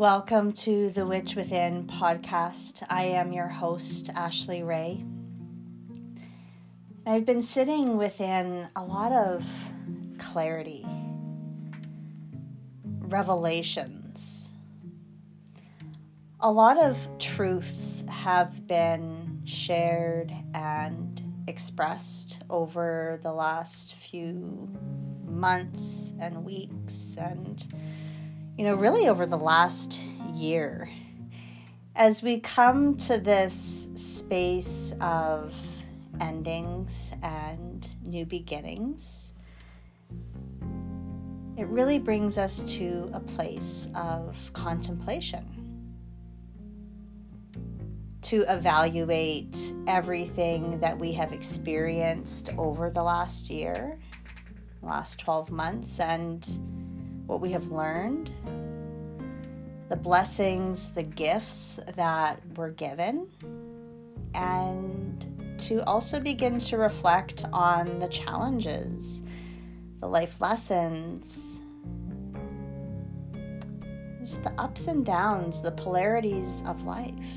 Welcome to the Witch Within podcast. I am your host, Ashley Ray. I've been sitting within a lot of clarity, revelations. A lot of truths have been shared and expressed over the last few months and weeks and you know, really over the last year. As we come to this space of endings and new beginnings, it really brings us to a place of contemplation. To evaluate everything that we have experienced over the last year, last 12 months, and what we have learned, the blessings, the gifts that were given, and to also begin to reflect on the challenges, the life lessons, just the ups and downs, the polarities of life.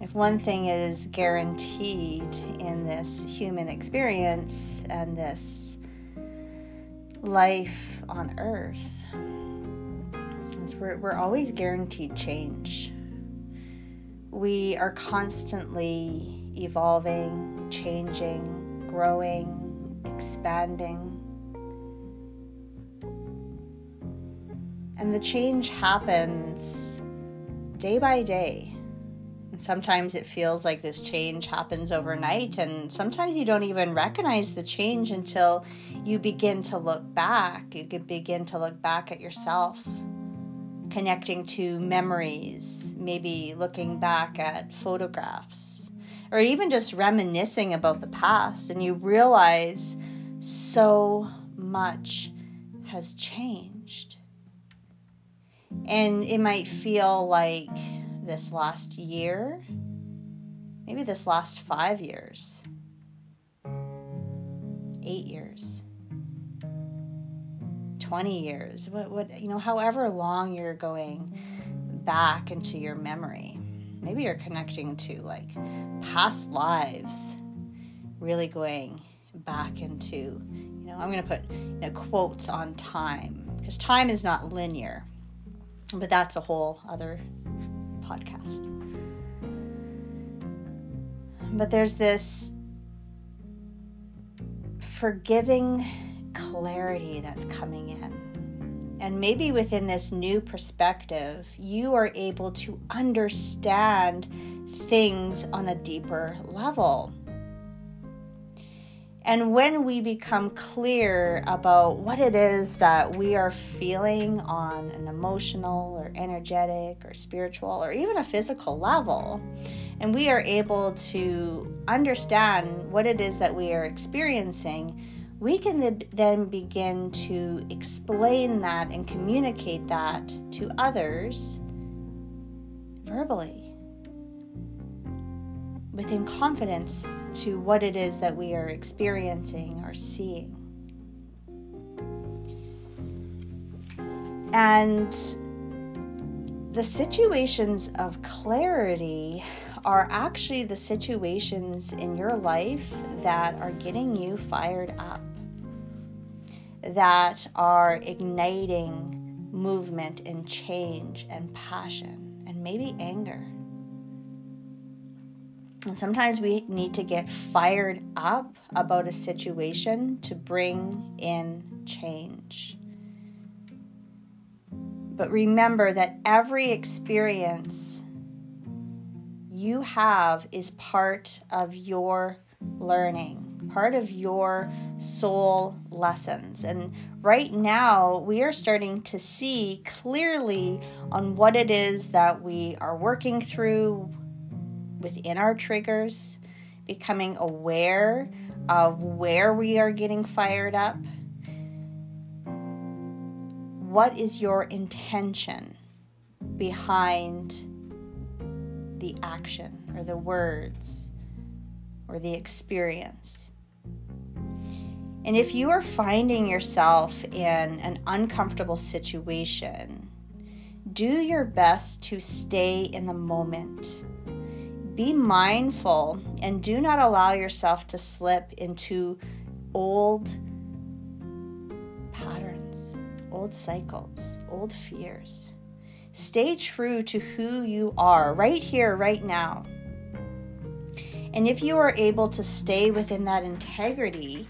If one thing is guaranteed in this human experience and this life on earth is we're, we're always guaranteed change. We are constantly evolving, changing, growing, expanding. And the change happens day by day and sometimes it feels like this change happens overnight, and sometimes you don't even recognize the change until you begin to look back. You begin to look back at yourself, connecting to memories, maybe looking back at photographs, or even just reminiscing about the past, and you realize so much has changed. And it might feel like this last year, maybe this last five years, eight years, 20 years, what, what, you know, however long you're going back into your memory. Maybe you're connecting to like past lives, really going back into, you know, I'm going to put you know, quotes on time because time is not linear, but that's a whole other podcast. But there's this forgiving clarity that's coming in. And maybe within this new perspective, you are able to understand things on a deeper level. And when we become clear about what it is that we are feeling on an emotional or energetic or spiritual or even a physical level, and we are able to understand what it is that we are experiencing, we can then begin to explain that and communicate that to others verbally within confidence to what it is that we are experiencing or seeing. And the situations of clarity are actually the situations in your life that are getting you fired up, that are igniting movement and change and passion and maybe anger. And sometimes we need to get fired up about a situation to bring in change. But remember that every experience you have is part of your learning, part of your soul lessons. And right now, we are starting to see clearly on what it is that we are working through within our triggers, becoming aware of where we are getting fired up. What is your intention behind the action or the words or the experience? And if you are finding yourself in an uncomfortable situation, do your best to stay in the moment. Be mindful and do not allow yourself to slip into old patterns, old cycles, old fears. Stay true to who you are right here, right now. And if you are able to stay within that integrity,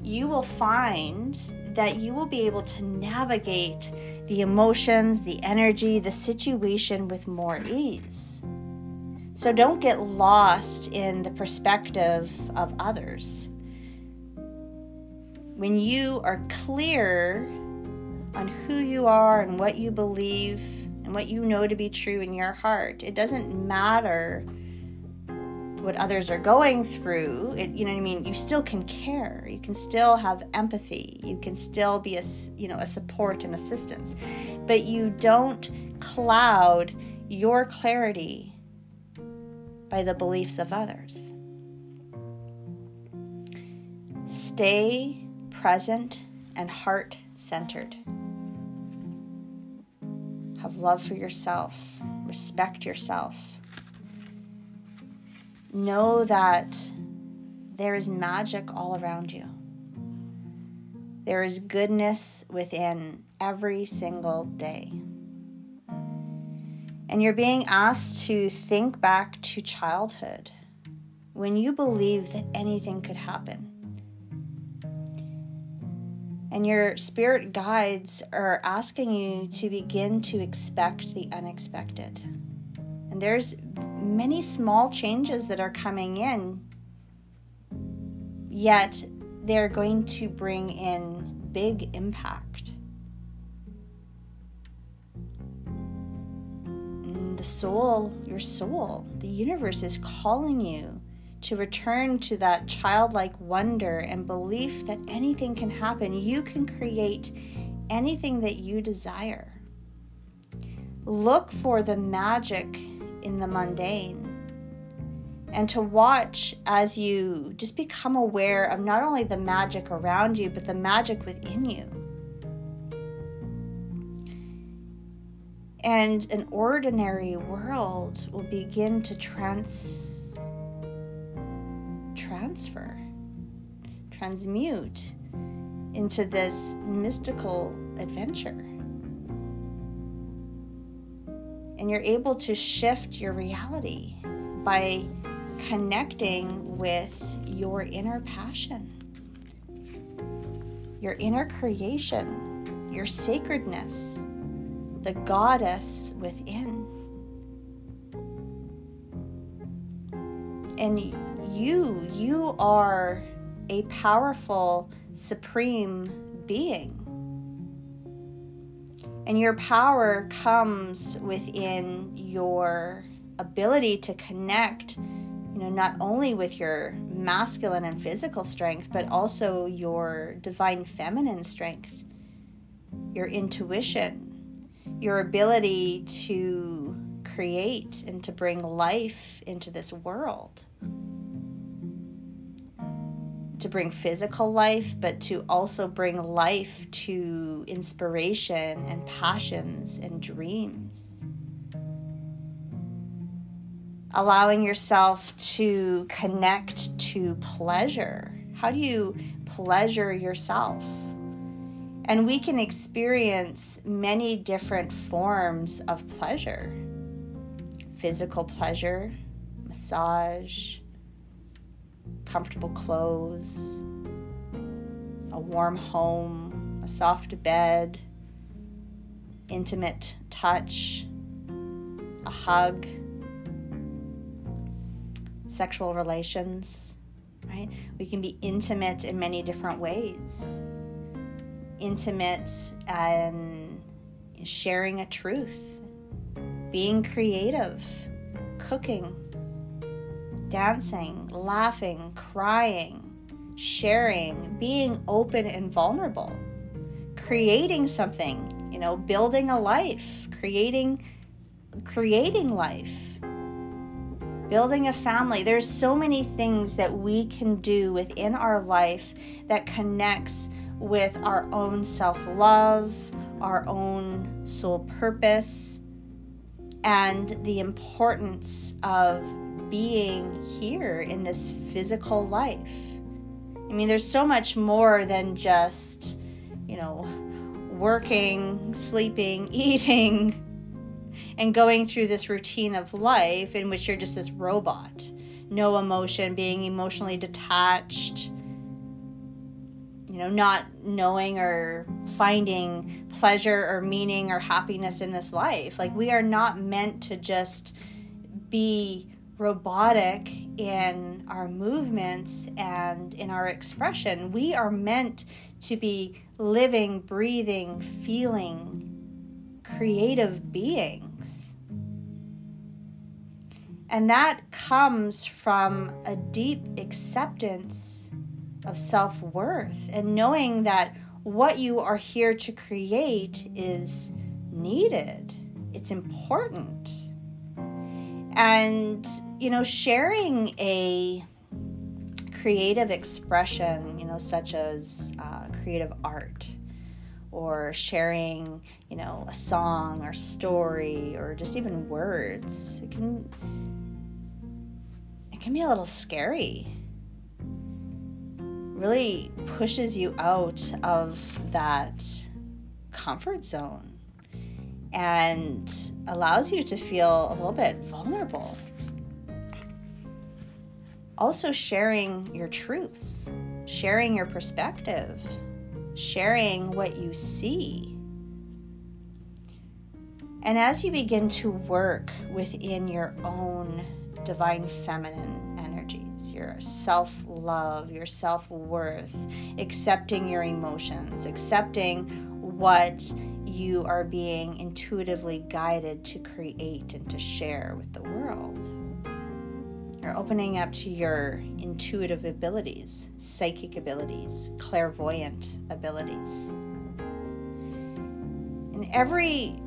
you will find that you will be able to navigate the emotions, the energy, the situation with more ease. So don't get lost in the perspective of others. When you are clear on who you are and what you believe and what you know to be true in your heart, it doesn't matter what others are going through. It you know what i mean? You still can care. You can still have empathy. You can still be a you know a support and assistance. But you don't cloud your clarity by the beliefs of others. Stay present and heart centered love for yourself respect yourself know that there is magic all around you. There is goodness within every single day. And you're being asked to think back to childhood when you believed that anything could happen. And your spirit guides are asking you to begin to expect the unexpected. And there's many small changes that are coming in, yet they're going to bring in big impact. Mm, the soul, your soul, the universe is calling you to return to that childlike wonder and belief that anything can happen. You can create anything that you desire. Look for the magic in the mundane. And to watch as you just become aware of not only the magic around you, but the magic within you. And an ordinary world will begin to trans transfer, transmute into this mystical adventure and you're able to shift your reality by connecting with your inner passion, your inner creation, your sacredness, the goddess within. And you, you are a powerful, supreme being. And your power comes within your ability to connect, you know, not only with your masculine and physical strength, but also your divine feminine strength, your intuition, your ability to create and to bring life into this world to bring physical life, but to also bring life to inspiration and passions and dreams. Allowing yourself to connect to pleasure. How do you pleasure yourself? And we can experience many different forms of pleasure physical pleasure, massage, comfortable clothes, a warm home, a soft bed, intimate touch, a hug, sexual relations, right? We can be intimate in many different ways. Intimate and sharing a truth, being creative, cooking, dancing, laughing, crying, sharing, being open and vulnerable, creating something, you know, building a life, creating creating life, building a family. There's so many things that we can do within our life that connects with our own self love, our own soul purpose, and the importance of being here in this physical life. I mean, there's so much more than just, you know, working, sleeping, eating, and going through this routine of life in which you're just this robot. No emotion, being emotionally detached, you know, not knowing or finding pleasure or meaning or happiness in this life. Like, we are not meant to just be robotic in our movements and in our expression. We are meant to be living, breathing, feeling, creative beings. And that comes from a deep acceptance of self worth and knowing that what you are here to create is needed, it's important. And, you know, sharing a creative expression, you know, such as uh, creative art or sharing, you know, a song or story or just even words, it can it can be a little scary. Really pushes you out of that comfort zone and allows you to feel a little bit vulnerable. Also, sharing your truths, sharing your perspective, sharing what you see. And as you begin to work within your own divine feminine energies, your self love, your self worth, accepting your emotions, accepting what you are being intuitively guided to create and to share with the world. You're opening up to your intuitive abilities, psychic abilities, clairvoyant abilities. And every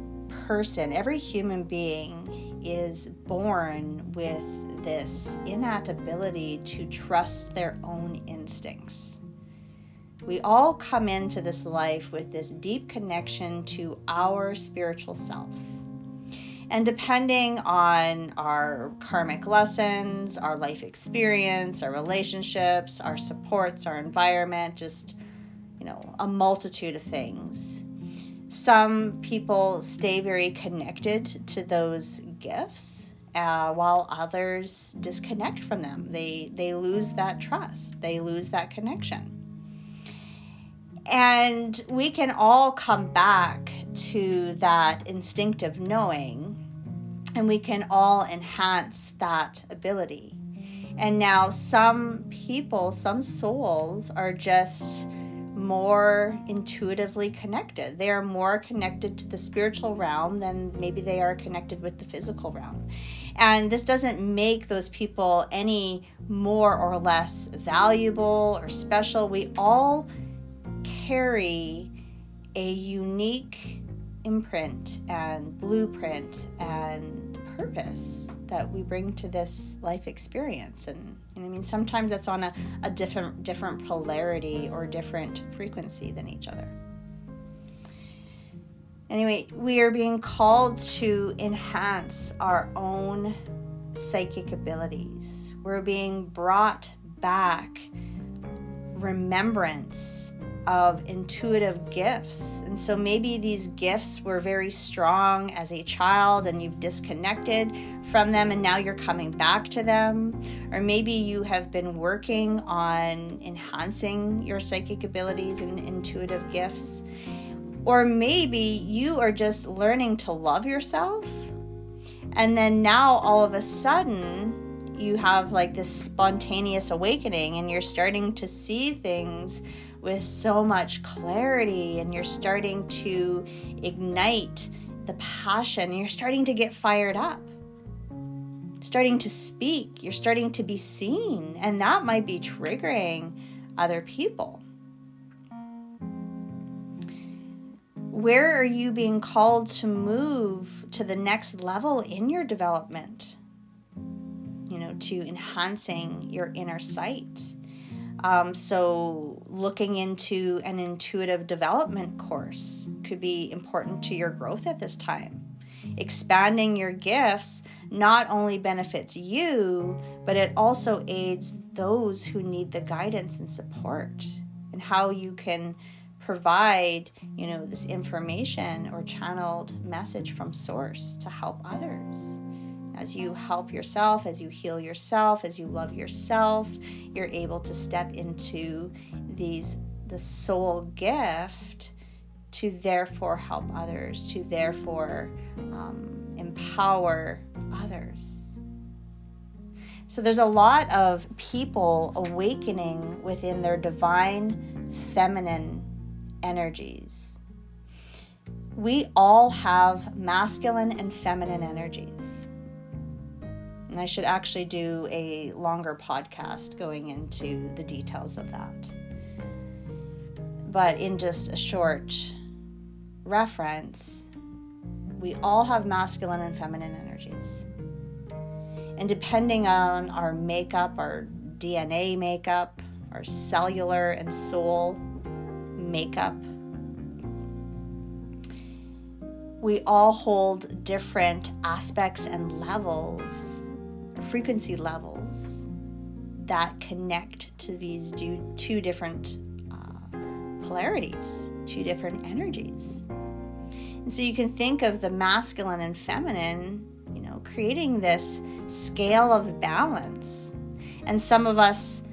person, every human being is born with this innate ability to trust their own instincts. We all come into this life with this deep connection to our spiritual self. And depending on our karmic lessons, our life experience, our relationships, our supports, our environment, just, you know, a multitude of things. Some people stay very connected to those gifts uh, while others disconnect from them. They they lose that trust. They lose that connection. And we can all come back to that instinctive knowing, and we can all enhance that ability. And now, some people, some souls are just more intuitively connected. They are more connected to the spiritual realm than maybe they are connected with the physical realm. And this doesn't make those people any more or less valuable or special. We all carry a unique imprint and blueprint and purpose that we bring to this life experience and know, I mean sometimes that's on a, a different different polarity or different frequency than each other. Anyway, we are being called to enhance our own psychic abilities. We're being brought back remembrance of intuitive gifts. And so maybe these gifts were very strong as a child and you've disconnected from them and now you're coming back to them. Or maybe you have been working on enhancing your psychic abilities and intuitive gifts or maybe you are just learning to love yourself. And then now all of a sudden, you have like this spontaneous awakening and you're starting to see things with so much clarity and you're starting to ignite the passion. You're starting to get fired up, starting to speak. You're starting to be seen. And that might be triggering other people. where are you being called to move to the next level in your development? You know, to enhancing your inner sight. Um, so, looking into an intuitive development course could be important to your growth at this time. Expanding your gifts not only benefits you, but it also aids those who need the guidance and support and how you can provide, you know, this information or channeled message from source to help others. As you help yourself, as you heal yourself, as you love yourself, you're able to step into these the soul gift to therefore help others, to therefore um, empower others. So there's a lot of people awakening within their divine feminine energies. We all have masculine and feminine energies. And I should actually do a longer podcast going into the details of that. But in just a short reference, we all have masculine and feminine energies. And depending on our makeup, our DNA makeup, our cellular and soul makeup. We all hold different aspects and levels, frequency levels that connect to these two different uh, polarities, two different energies. And so you can think of the masculine and feminine, you know, creating this scale of balance. And some of us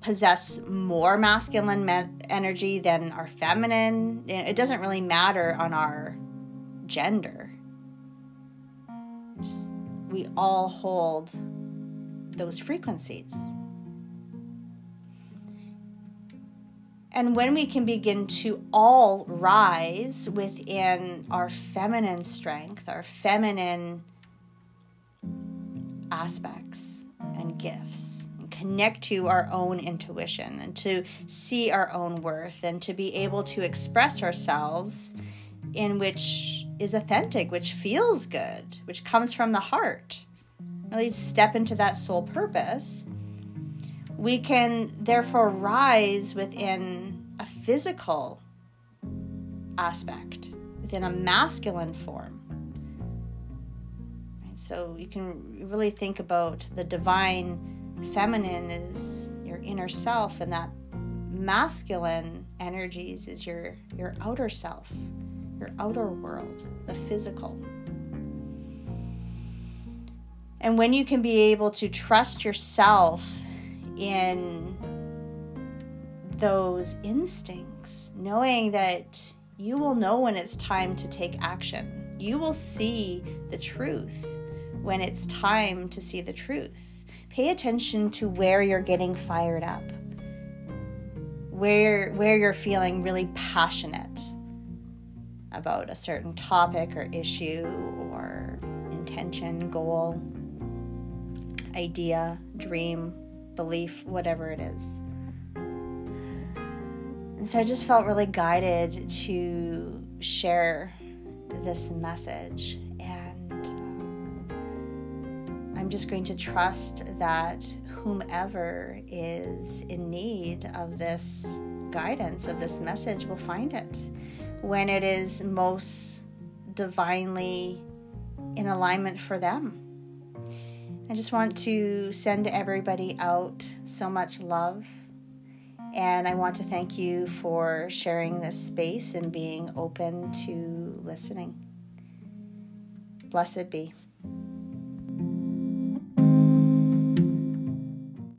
possess more masculine energy than our feminine. It doesn't really matter on our gender. We all hold those frequencies. And when we can begin to all rise within our feminine strength, our feminine aspects and gifts, connect to our own intuition and to see our own worth and to be able to express ourselves in which is authentic, which feels good, which comes from the heart. Really step into that soul purpose. We can therefore rise within a physical aspect, within a masculine form. So you can really think about the divine feminine is your inner self and that masculine energies is your your outer self your outer world the physical. And when you can be able to trust yourself in those instincts knowing that you will know when it's time to take action. You will see the truth when it's time to see the truth. Pay attention to where you're getting fired up where where you're feeling really passionate about a certain topic or issue or intention goal idea dream belief whatever it is. And so i just felt really guided to share this message. And um, I'm just going to trust that whomever is in need of this guidance, of this message, will find it when it is most divinely in alignment for them. I just want to send everybody out so much love. And I want to thank you for sharing this space and being open to listening. Blessed be.